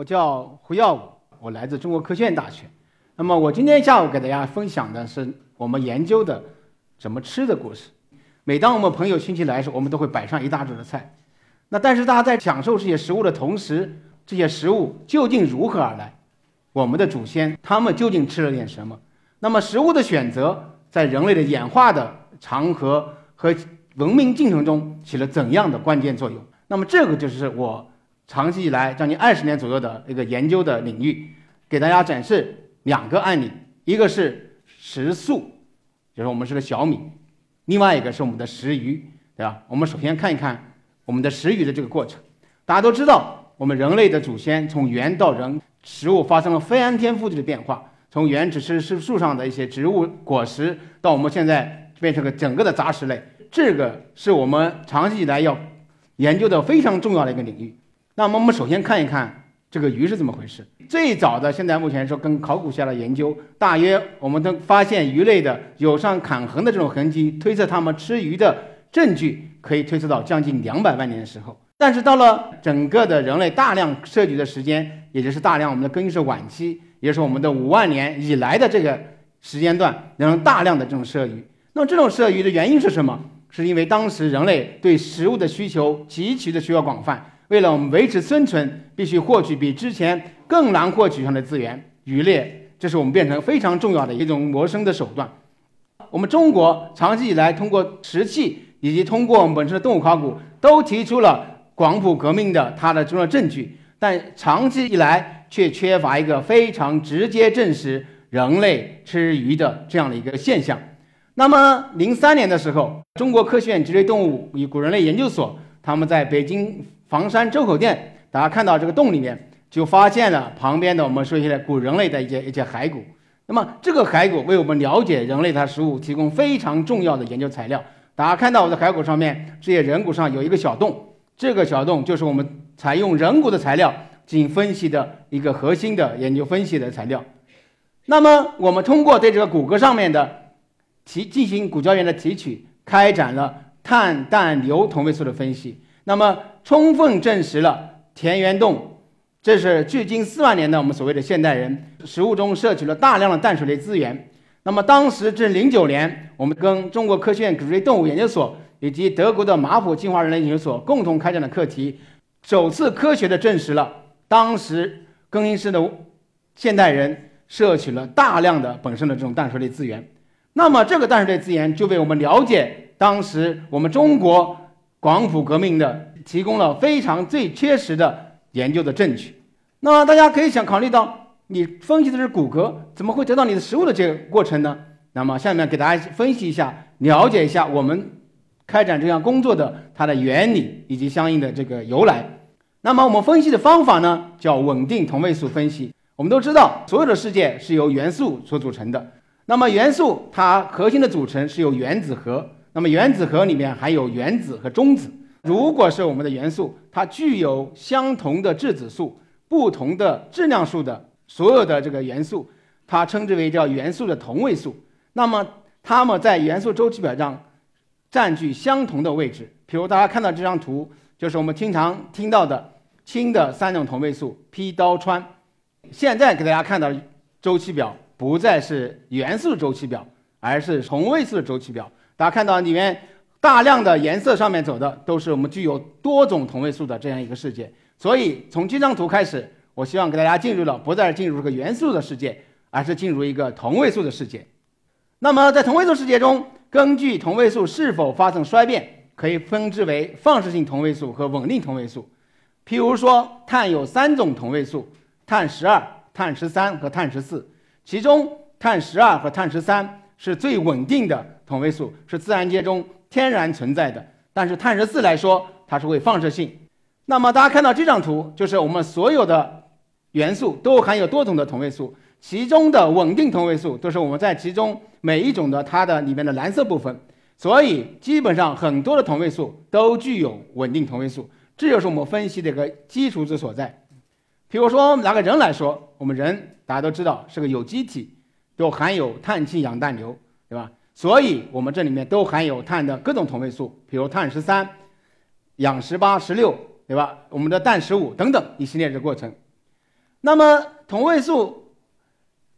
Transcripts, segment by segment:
我叫胡耀武，我来自中国科学院大学。那么我今天下午给大家分享的是我们研究的怎么吃的故事。每当我们朋友亲戚来时，我们都会摆上一大桌的菜。那但是大家在享受这些食物的同时，这些食物究竟如何而来？我们的祖先他们究竟吃了点什么？那么食物的选择在人类的演化的长河和文明进程中起了怎样的关键作用？那么这个就是我。长期以来，将近二十年左右的一个研究的领域，给大家展示两个案例，一个是食粟，就是我们是个小米；另外一个是我们的食鱼，对吧？我们首先看一看我们的食鱼的这个过程。大家都知道，我们人类的祖先从猿到人，食物发生了翻天覆地的变化，从原只吃是树上的一些植物果实，到我们现在变成个整个的杂食类，这个是我们长期以来要研究的非常重要的一个领域。那么我们首先看一看这个鱼是怎么回事。最早的现在目前说跟考古学的研究，大约我们都发现鱼类的有上砍痕的这种痕迹，推测它们吃鱼的证据可以推测到将近两百万年的时候。但是到了整个的人类大量摄取的时间，也就是大量我们的更衣室晚期，也就是我们的五万年以来的这个时间段，能大量的这种摄鱼。那么这种摄鱼的原因是什么？是因为当时人类对食物的需求极其的需要广泛。为了我们维持生存，必须获取比之前更难获取上的资源，渔猎，这是我们变成非常重要的一种谋生的手段。我们中国长期以来通过石器以及通过我们本身的动物考古，都提出了广谱革命的它的重要证据，但长期以来却缺乏一个非常直接证实人类吃鱼的这样的一个现象。那么，零三年的时候，中国科学院脊椎动物与古人类研究所，他们在北京。房山周口店，大家看到这个洞里面，就发现了旁边的我们说一些古人类的一些一些骸骨。那么这个骸骨为我们了解人类它食物提供非常重要的研究材料。大家看到我的骸骨上面，这些人骨上有一个小洞，这个小洞就是我们采用人骨的材料进行分析的一个核心的研究分析的材料。那么我们通过对这个骨骼上面的提进行骨胶原的提取，开展了碳、氮、硫同位素的分析。那么，充分证实了田园洞，这是距今四万年的我们所谓的现代人食物中摄取了大量的淡水类资源。那么，当时至零九年，我们跟中国科学院脊椎动物研究所以及德国的马普进化人类研究所共同开展的课题，首次科学的证实了当时更衣室的现代人摄取了大量的本身的这种淡水类资源。那么，这个淡水类资源就为我们了解当时我们中国。广谱革命的提供了非常最切实的研究的证据。那大家可以想考虑到，你分析的是骨骼，怎么会得到你的食物的这个过程呢？那么下面给大家分析一下，了解一下我们开展这项工作的它的原理以及相应的这个由来。那么我们分析的方法呢，叫稳定同位素分析。我们都知道，所有的世界是由元素所组成的。那么元素它核心的组成是由原子核。那么原子核里面含有原子和中子。如果是我们的元素，它具有相同的质子数、不同的质量数的所有的这个元素，它称之为叫元素的同位素。那么它们在元素周期表上占据相同的位置。比如大家看到这张图，就是我们经常听到的氢的三种同位素 p 刀穿。现在给大家看到周期表不再是元素周期表，而是同位素周期表。大家看到里面大量的颜色上面走的都是我们具有多种同位素的这样一个世界，所以从这张图开始，我希望给大家进入了不再进入这个元素的世界，而是进入一个同位素的世界。那么在同位素世界中，根据同位素是否发生衰变，可以分之为放射性同位素和稳定同位素。譬如说，碳有三种同位素：碳十二、碳十三和碳十四，其中碳十二和碳十三是最稳定的。同位素是自然界中天然存在的，但是碳十四来说，它是会放射性。那么大家看到这张图，就是我们所有的元素都含有多种的同位素，其中的稳定同位素都是我们在其中每一种的它的里面的蓝色部分。所以基本上很多的同位素都具有稳定同位素，这就是我们分析的一个基础之所在。比如说拿个人来说，我们人大家都知道是个有机体，都含有碳、氢、氧、氮、硫，对吧？所以，我们这里面都含有碳的各种同位素，比如碳十三、氧十八、十六，对吧？我们的氮十五等等一系列的过程。那么同位素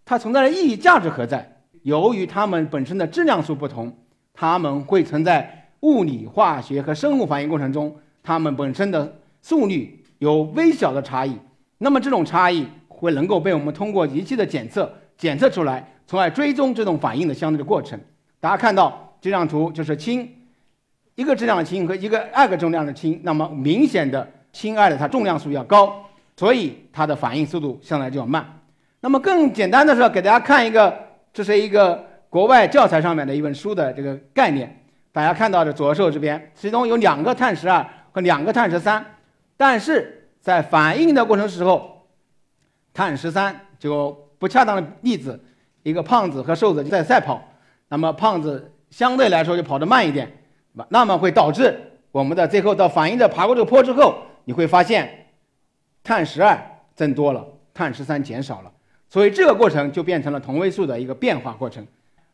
它存在的意义价值何在？由于它们本身的质量数不同，它们会存在物理、化学和生物反应过程中，它们本身的速率有微小的差异。那么这种差异会能够被我们通过仪器的检测检测出来，从而追踪这种反应的相对的过程。大家看到这张图就是氢，一个质量的氢和一个二个重量的氢，那么明显的氢二的它重量数要高，所以它的反应速度向来就要慢。那么更简单的是给大家看一个。这是一个国外教材上面的一本书的这个概念，大家看到的左手这边，其中有两个碳十二和两个碳十三，但是在反应的过程时候，碳十三就不恰当的例子，一个胖子和瘦子在赛跑，那么胖子相对来说就跑得慢一点，那么会导致我们的最后到反应的爬过这个坡之后，你会发现碳十二增多了，碳十三减少了。所以这个过程就变成了同位素的一个变化过程。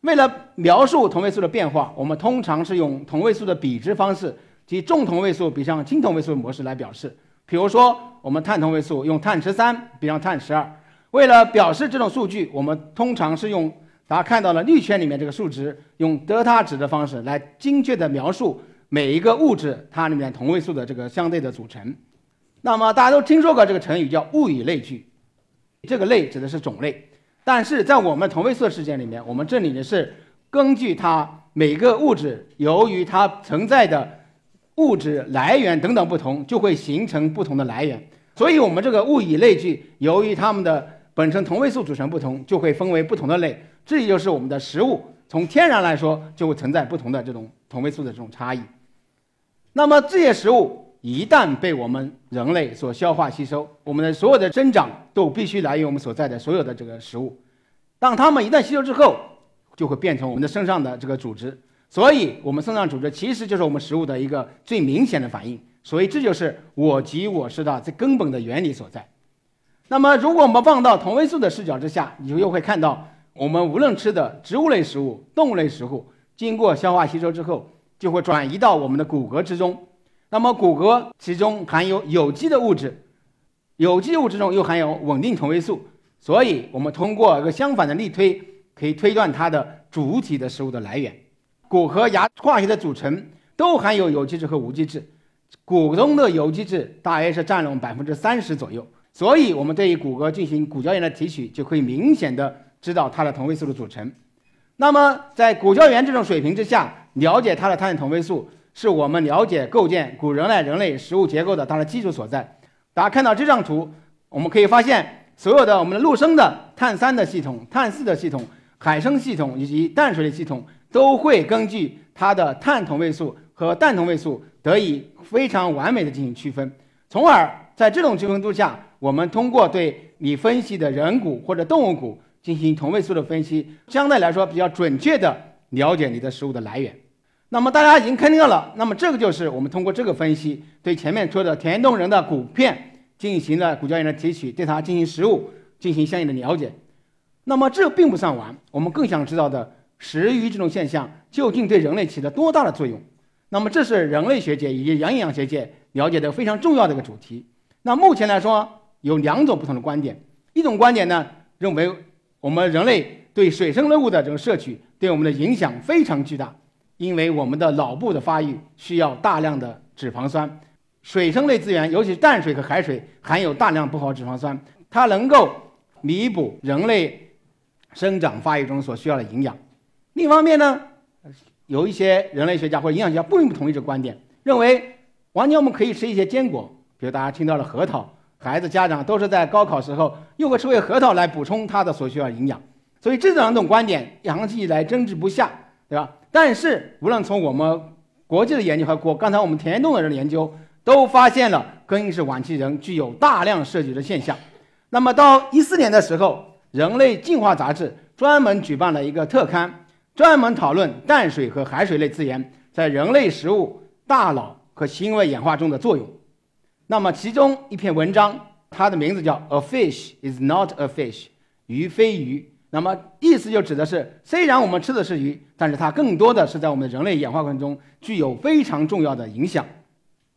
为了描述同位素的变化，我们通常是用同位素的比值方式，即重同位素比上轻同位素模式来表示。比如说，我们碳同位素用碳十三比上碳十二。为了表示这种数据，我们通常是用大家看到了绿圈里面这个数值，用德塔值的方式来精确的描述每一个物质它里面同位素的这个相对的组成。那么大家都听说过这个成语叫物以类聚。这个类指的是种类，但是在我们同位素的世界里面，我们这里呢是根据它每个物质由于它存在的物质来源等等不同，就会形成不同的来源。所以，我们这个物以类聚，由于它们的本身同位素组成不同，就会分为不同的类。这也就是我们的食物，从天然来说就会存在不同的这种同位素的这种差异。那么这些食物。一旦被我们人类所消化吸收，我们的所有的增长都必须来源于我们所在的所有的这个食物。当它们一旦吸收之后，就会变成我们的身上的这个组织。所以，我们身上组织其实就是我们食物的一个最明显的反应。所以，这就是我即我是的最根本的原理所在。那么，如果我们放到同位素的视角之下，你就又会看到，我们无论吃的植物类食物、动物类食物，经过消化吸收之后，就会转移到我们的骨骼之中。那么骨骼其中含有有机的物质，有机物质中又含有稳定同位素，所以我们通过一个相反的力推，可以推断它的主体的食物的来源。骨和牙化学的组成都含有有机质和无机质，骨中的有机质大约是占了百分之三十左右，所以我们对于骨骼进行骨胶原的提取，就可以明显的知道它的同位素的组成。那么在骨胶原这种水平之下，了解它的碳同位素。是我们了解构建古人类人类食物结构的它的基础所在。大家看到这张图，我们可以发现，所有的我们的陆生的碳三的系统、碳四的系统、海生系统以及淡水的系统，都会根据它的碳同位素和氮同位素得以非常完美的进行区分。从而在这种区分度下，我们通过对你分析的人骨或者动物骨进行同位素的分析，相对来说比较准确的了解你的食物的来源。那么大家已经看到了，那么这个就是我们通过这个分析，对前面说的田洞人的骨片进行了骨胶原的提取，对它进行食物进行相应的了解。那么这并不算完，我们更想知道的食鱼这种现象究竟对人类起了多大的作用？那么这是人类学界以及养养学界了解的非常重要的一个主题。那目前来说有两种不同的观点，一种观点呢认为我们人类对水生生物的这种摄取对我们的影响非常巨大。因为我们的脑部的发育需要大量的脂肪酸，水生类资源，尤其是淡水和海水，含有大量不饱和脂肪酸，它能够弥补人类生长发育中所需要的营养。另一方面呢，有一些人类学家或者营养学家并不同意这个观点，认为完全我们可以吃一些坚果，比如大家听到了核桃，孩子家长都是在高考时候又会吃味核桃来补充他的所需要营养。所以这两种观点长期以来争执不下，对吧？但是，无论从我们国际的研究和国刚才我们田洞的人的研究，都发现了更衣室晚期人具有大量摄取的现象。那么到一四年的时候，《人类进化杂志》专门举办了一个特刊，专门讨论淡水和海水类资源在人类食物、大脑和行为演化中的作用。那么其中一篇文章，它的名字叫《A Fish Is Not a Fish》，鱼非鱼。那么意思就指的是，虽然我们吃的是鱼，但是它更多的是在我们人类演化过程中具有非常重要的影响。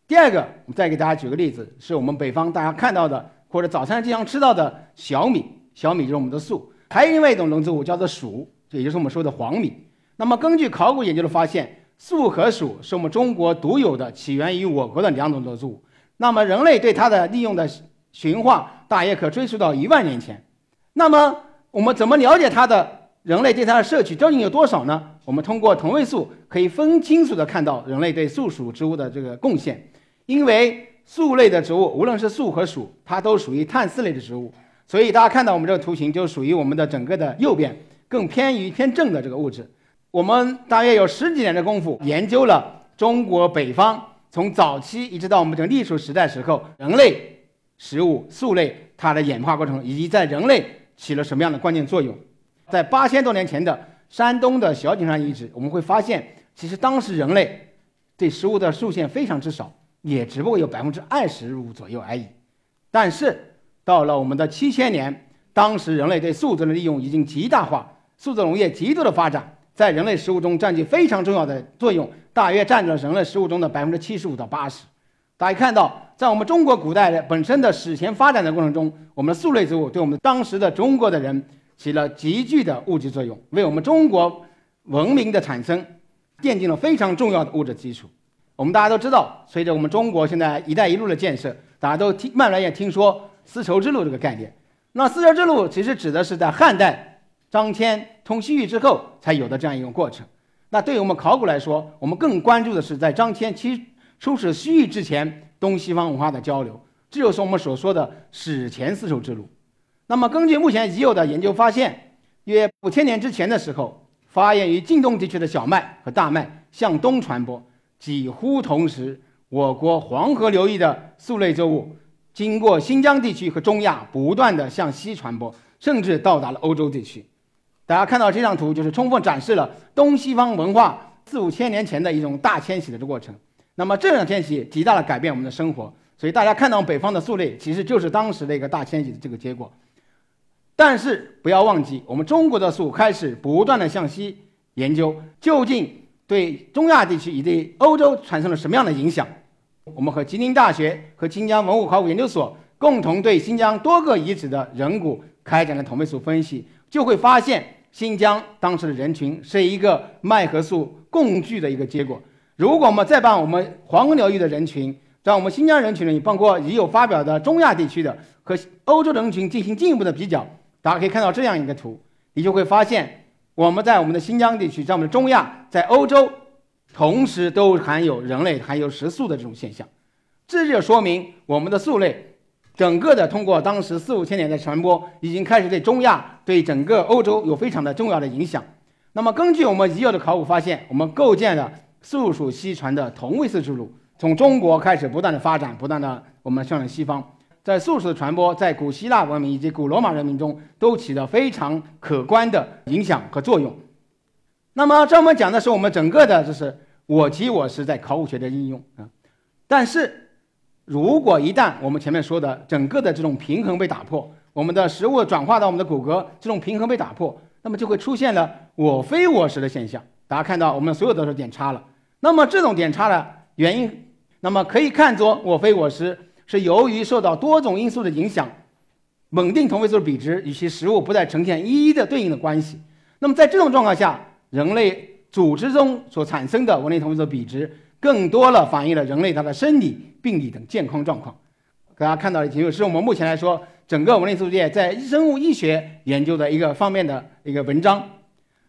第二个，我们再给大家举个例子，是我们北方大家看到的或者早餐经常吃到的小米，小米就是我们的粟。还有另外一种农作物叫做黍，也就是我们说的黄米。那么根据考古研究的发现，粟和黍是我们中国独有的起源于我国的两种农作物。那么人类对它的利用的驯化，大约可追溯到一万年前。那么我们怎么了解它的？人类对它的摄取究竟有多少呢？我们通过同位素可以分清楚地看到人类对素属植物的这个贡献。因为素类的植物，无论是粟和属，它都属于碳四类的植物。所以大家看到我们这个图形，就属于我们的整个的右边，更偏于偏正的这个物质。我们大约有十几年的功夫，研究了中国北方从早期一直到我们这个历史时代时候，人类食物素类它的演化过程，以及在人类起了什么样的关键作用。在八千多年前的山东的小井山遗址，我们会发现，其实当时人类对食物的数线非常之少，也只不过有百分之二十五左右而已。但是到了我们的七千年，当时人类对素质的利用已经极大化，素质农业极度的发展，在人类食物中占据非常重要的作用，大约占了人类食物中的百分之七十五到八十。大家看到，在我们中国古代的本身的史前发展的过程中，我们的素类植物对我们当时的中国的人。起了极具的物质作用，为我们中国文明的产生奠定了非常重要的物质基础。我们大家都知道，随着我们中国现在“一带一路”的建设，大家都听慢慢也听说丝绸之路这个概念。那丝绸之路其实指的是在汉代张骞通西域之后才有的这样一个过程。那对于我们考古来说，我们更关注的是在张骞其出使西域之前，东西方文化的交流，这就是我们所说的史前丝绸之路。那么，根据目前已有的研究发现，约五千年之前的时候，发源于晋东地区的小麦和大麦向东传播，几乎同时，我国黄河流域的粟类作物经过新疆地区和中亚，不断的向西传播，甚至到达了欧洲地区。大家看到这张图，就是充分展示了东西方文化四五千年前的一种大迁徙的过程。那么，这场迁徙极大的改变我们的生活，所以大家看到北方的粟类，其实就是当时的一个大迁徙的这个结果。但是不要忘记，我们中国的粟开始不断的向西研究，究竟对中亚地区以及欧洲产生了什么样的影响？我们和吉林大学和新疆文物考古研究所共同对新疆多个遗址的人骨开展了同位素分析，就会发现新疆当时的人群是一个麦和粟共聚的一个结果。如果我们再把我们黄河流域的人群，在我们新疆人群里，包括已有发表的中亚地区的和欧洲人群进行进一步的比较。大家可以看到这样一个图，你就会发现，我们在我们的新疆地区，在我们的中亚，在欧洲，同时都含有人类含有食素的这种现象，这就说明我们的素类，整个的通过当时四五千年的传播，已经开始对中亚、对整个欧洲有非常的重要的影响。那么根据我们已有的考古发现，我们构建了素数西传的同位素之路，从中国开始不断的发展，不断的我们向着西方。在素食的传播，在古希腊文明以及古罗马文明中都起到非常可观的影响和作用。那么，这我们讲的是我们整个的，就是我即我是在考古学的应用啊。但是，如果一旦我们前面说的整个的这种平衡被打破，我们的食物转化到我们的骨骼，这种平衡被打破，那么就会出现了我非我食的现象。大家看到，我们所有都是点叉了。那么，这种点叉的原因，那么可以看作我非我食。是由于受到多种因素的影响，稳定同位素比值与其食物不再呈现一一的对应的关系。那么在这种状况下，人类组织中所产生的稳定同位素比值更多了反映了人类它的生理、病理等健康状况。大家看到的题目是我们目前来说整个稳定素界在生物医学研究的一个方面的一个文章。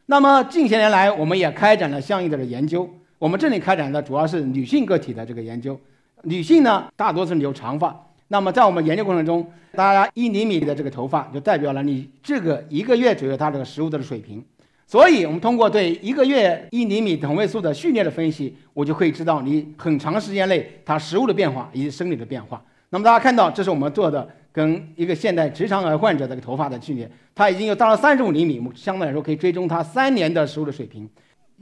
那么近些年来，我们也开展了相应的研究。我们这里开展的主要是女性个体的这个研究。女性呢，大多数留长发。那么在我们研究过程中，大家一厘米的这个头发就代表了你这个一个月左右它这个食物的水平。所以，我们通过对一个月一厘米同位素的序列的分析，我就可以知道你很长时间内它食物的变化以及生理的变化。那么大家看到，这是我们做的跟一个现代直肠癌患者的头发的序列，它已经有到了三十五厘米，我们相对来说可以追踪他三年的食物的水平。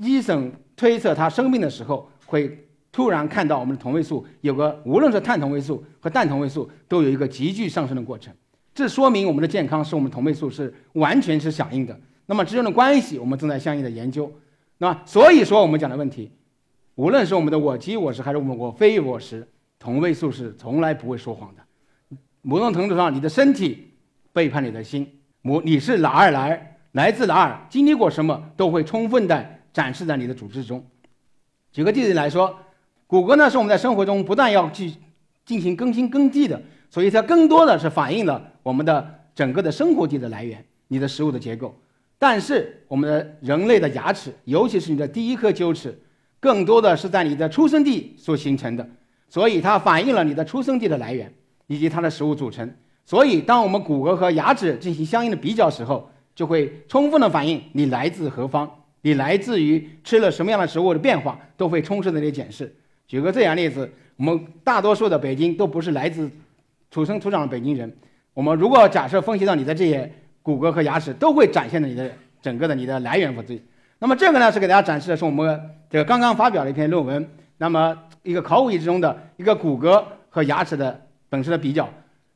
医生推测他生病的时候会。突然看到我们的同位素有个，无论是碳同位素和氮同位素，都有一个急剧上升的过程，这说明我们的健康是我们同位素是完全是响应的。那么之间的关系，我们正在相应的研究。那所以说我们讲的问题，无论是我们的我及我实，还是我们我非我实，同位素是从来不会说谎的。某种程度上，你的身体背叛你的心。某你是哪儿来，来自哪儿，经历过什么，都会充分的展示在你的组织中。举个例子来说，骨骼呢是我们在生活中不断要去进行更新更替的，所以它更多的是反映了我们的整个的生活地的来源，你的食物的结构。但是我们的人类的牙齿，尤其是你的第一颗臼齿，更多的是在你的出生地所形成的，所以它反映了你的出生地的来源以及它的食物组成。所以，当我们骨骼和牙齿进行相应的比较时候，就会充分的反映你来自何方，你来自于吃了什么样的食物的变化，都会充分的来解释。举个这样例子，我们大多数的北京都不是来自土生土长的北京人。我们如果假设分析到你的这些。骨骼和牙齿都会展现的你的整个的你的来源和最。那么这个呢是给大家展示的是我们这个刚刚发表的一篇论文。那么一个考古遗址中的一个骨骼和牙齿的本身的比较，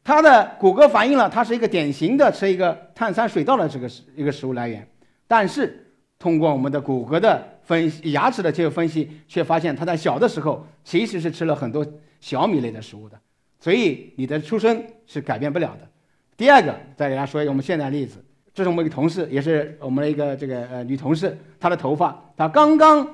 它的骨骼反映了它是一个典型的吃一个碳酸水稻的这个一个食物来源。但是通过我们的骨骼的分析、牙齿的这个分析，却发现它在小的时候其实是吃了很多小米类的食物的。所以你的出生是改变不了的。第二个，再给大家说一个我们现在的例子，这是我们一个同事，也是我们的一个这个呃女同事，她的头发，她刚刚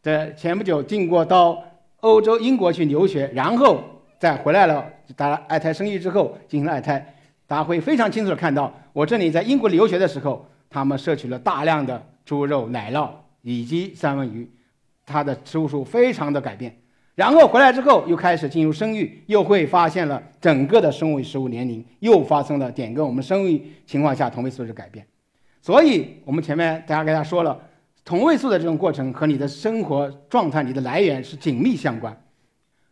在前不久进过到欧洲英国去留学，然后再回来了，打二胎生育之后进行了二胎，大家会非常清楚的看到，我这里在英国留学的时候，他们摄取了大量的猪肉、奶酪以及三文鱼，他的食物数非常的改变。然后回来之后，又开始进入生育，又会发现了整个的生物食物年龄又发生了点跟我们生育情况下同位素的改变。所以，我们前面大家给大家说了，同位素的这种过程和你的生活状态、你的来源是紧密相关。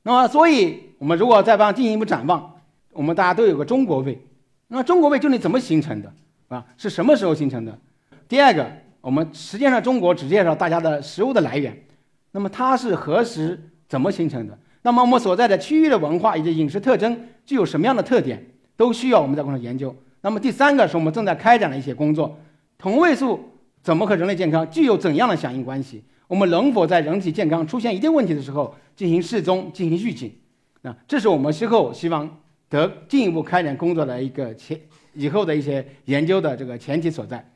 那么，所以我们如果再帮进一步展望，我们大家都有个中国胃。那么，中国胃究竟怎么形成的？啊，是什么时候形成的？第二个，我们实际上中国只介绍大家的食物的来源。那么，它是何时？怎么形成的？那么我们所在的区域的文化以及饮食特征具有什么样的特点，都需要我们在共同研究。那么第三个是我们正在开展的一些工作，同位素怎么和人类健康具有怎样的响应关系？我们能否在人体健康出现一定问题的时候进行适中、进行预警？啊，这是我们之后希望得进一步开展工作的一个前以后的一些研究的这个前提所在。